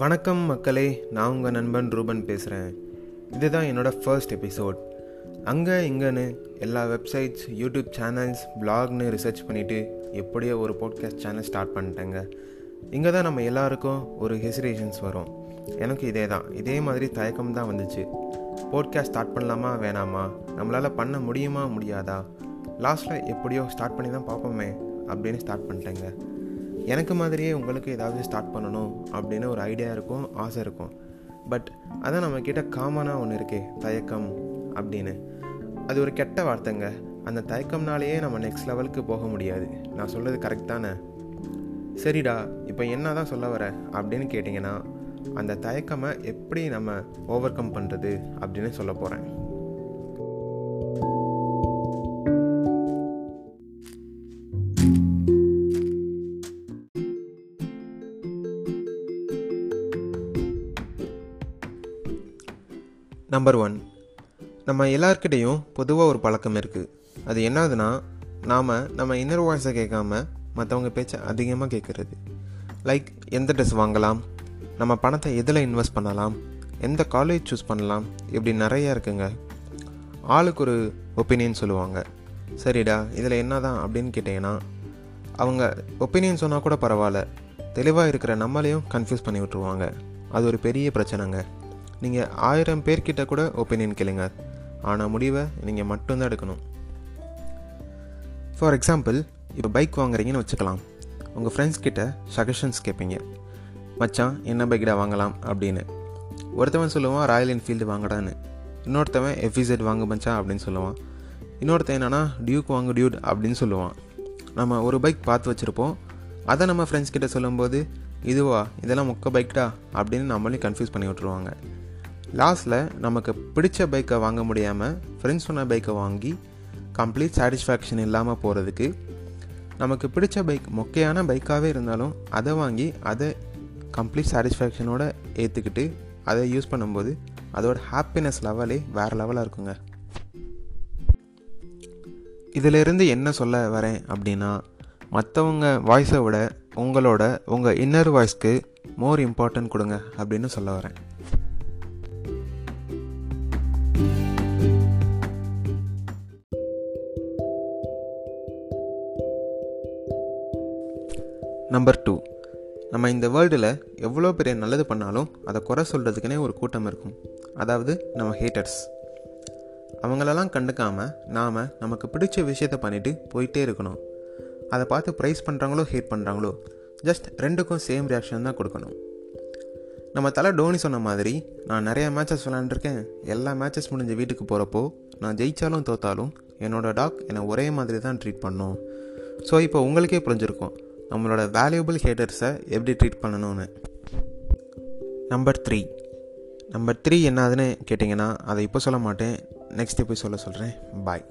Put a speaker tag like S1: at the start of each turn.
S1: வணக்கம் மக்களே நான் உங்கள் நண்பன் ரூபன் பேசுகிறேன் இதுதான் என்னோடய ஃபர்ஸ்ட் எபிசோட் அங்கே இங்கேன்னு எல்லா வெப்சைட்ஸ் யூடியூப் சேனல்ஸ் பிளாக்னு ரிசர்ச் பண்ணிவிட்டு எப்படியோ ஒரு பாட்காஸ்ட் சேனல் ஸ்டார்ட் பண்ணிட்டேங்க. இங்கே தான் நம்ம எல்லாருக்கும் ஒரு ஹெசிடேஷன்ஸ் வரும். எனக்கு இதே தான் இதே மாதிரி தயக்கம் தான் வந்துச்சு. போட்காஸ்ட் ஸ்டார்ட் பண்ணலாமா வேணாமா? நம்மளால் பண்ண முடியுமா முடியாதா? லாஸ்ட்டில் எப்படியோ ஸ்டார்ட் பண்ணி தான் பார்ப்போமே அப்படின்னு ஸ்டார்ட் பண்ணிட்டேங்க. எனக்கு மாதிரியே உங்களுக்கு ஏதாவது ஸ்டார்ட் பண்ணணும் அப்படின்னு ஒரு ஐடியா இருக்கும் ஆசை இருக்கும். பட் அதான் நம்மக்கிட்ட காமனாக ஒன்று இருக்கே தயக்கம் அப்படின்னு. அது ஒரு கெட்ட வார்த்தைங்க. அந்த தயக்கம்னாலேயே நம்ம நெக்ஸ்ட் லெவலுக்கு போக முடியாது. நான் சொல்கிறது கரெக்ட் தானே? சரிடா இப்போ என்ன தான் சொல்ல வர அப்படின்னு கேட்டிங்கன்னா அந்த தயக்கமை எப்படி நம்ம ஓவர் கம் பண்ணுறது அப்படின்னு சொல்ல போகிறேன் நம்பர் ஒன் நம்ம எல்லாருக்கிட்டேயும் பொதுவாக ஒரு பழக்கம் இருக்குது அது என்னதுன்னா நாம் நம்ம இன்னர் வாய்ஸை கேட்காம மற்றவங்க பேச்சை அதிகமாக கேட்குறது லைக் எந்த ட்ரெஸ் வாங்கலாம்? நம்ம பணத்தை எதில் இன்வெஸ்ட் பண்ணலாம்? எந்த காலேஜ் சூஸ் பண்ணலாம்? இப்படி நிறையா இருக்குங்க. ஆளுக்கு ஒரு ஒப்பீனியன் சொல்லுவாங்க. சரிடா இதில் என்ன தான் அப்படின்னு கேட்டிங்கன்னா அவங்க ஒப்பீனியன் சொன்னால் கூட பரவாயில்ல. தெளிவாக இருக்கிற நம்மளையும் கன்ஃபியூஸ் பண்ணி விட்ருவாங்க அது ஒரு பெரிய பிரச்சனைங்க. நீங்கள் ஆயிரம் பேர்கிட்ட கூட ஒப்பீனியன் கேளுங்க. ஆனால் முடிவை நீங்கள் மட்டும்தான் எடுக்கணும். ஃபார் எக்ஸாம்பிள் இப்போ பைக் வாங்குறீங்கன்னு வச்சுக்கலாம். உங்கள் ஃப்ரெண்ட்ஸ் கிட்ட சஜஷன்ஸ் கேட்பீங்க மச்சான் என்ன பைக்கிடா வாங்கலாம்? அப்படின்னு. ஒருத்தவன் சொல்லுவான் ராயல் என்ஃபீல்டு வாங்கடான்னு. இன்னொருத்தவன் எஃபிசெட் வாங்க மச்சான் அப்படின்னு சொல்லுவான். இன்னொருத்தன் என்னன்னா டியூக் வாங்க டியூட் அப்படின்னு சொல்லுவான். நம்ம ஒரு பைக் பார்த்து வச்சுருப்போம். அதை நம்ம ஃப்ரெண்ட்ஸ் கிட்ட சொல்லும்போது இதுவா? இதெல்லாம் மொக்க பைக்டா அப்படின்னு நம்மளையும் கன்ஃபியூஸ் பண்ணி விட்ருவாங்க லாஸ்ட்டில் நமக்கு பிடிச்ச பைக்கை வாங்க முடியாமல் ஃப்ரெண்ட்ஸ் சொன்ன பைக்கை வாங்கி கம்ப்ளீட் சாட்டிஸ்ஃபேக்ஷன் இல்லாமல் போகிறதுக்கு நமக்கு பிடிச்ச பைக் மொக்கையான பைக்காகவே இருந்தாலும் அதை வாங்கி அதை கம்ப்ளீட் சாட்டிஸ்ஃபேக்ஷனோடு ஏற்றுக்கிட்டு அதை யூஸ் பண்ணும்போது அதோட ஹாப்பினஸ் லெவலே வேறு லெவலாக இருக்குங்க. இதிலிருந்து என்ன சொல்ல வரேன் அப்படின்னா மற்றவங்க வாய்ஸை விட உங்களோட உங்கள் இன்னர் வாய்ஸ்க்கு மோர் இம்பார்ட்டன்ட் கொடுங்க அப்படின்னு சொல்ல வரேன். நம்பர் டூ நம்ம இந்த வேர்ல்டில் எவ்வளோ பெரிய நல்லது பண்ணாலும் அதை குறை சொல்கிறதுக்குனே ஒரு கூட்டம் இருக்கும். அதாவது நம்ம ஹேட்டர்ஸ் அவங்களெல்லாம் கண்டுக்காமல் நாம் நமக்கு பிடிச்ச விஷயத்த பண்ணிவிட்டு போயிட்டே இருக்கணும். அதை பார்த்து ப்ரைஸ் பண்ணுறாங்களோ ஹேட் பண்ணுறாங்களோ ஜஸ்ட் ரெண்டுக்கும் சேம் ரியாக்ஷன் தான் கொடுக்கணும். நம்ம தலை டோனி சொன்ன மாதிரி நான் நிறையா மேட்சஸ் விளாண்டுருக்கேன் எல்லா மேட்சஸ் முடிஞ்ச வீட்டுக்கு போகிறப்போ நான் ஜெயித்தாலும் தோத்தாலும் என்னோடய டாக் என்னை ஒரே மாதிரி தான் ட்ரீட் பண்ணும். ஸோ இப்போ உங்களுக்கே புரிஞ்சிருக்கும். நம்மளோட வேல்யூபிள் ஹேட்டர்ஸை எப்படி ட்ரீட் பண்ணணும்னு? நம்பர் த்ரீ நம்பர் த்ரீ என்னதுன்னு கேட்டிங்கன்னா அதை இப்போ சொல்ல மாட்டேன். நெக்ஸ்ட் இப்போ சொல்ல சொல்கிறேன் பாய்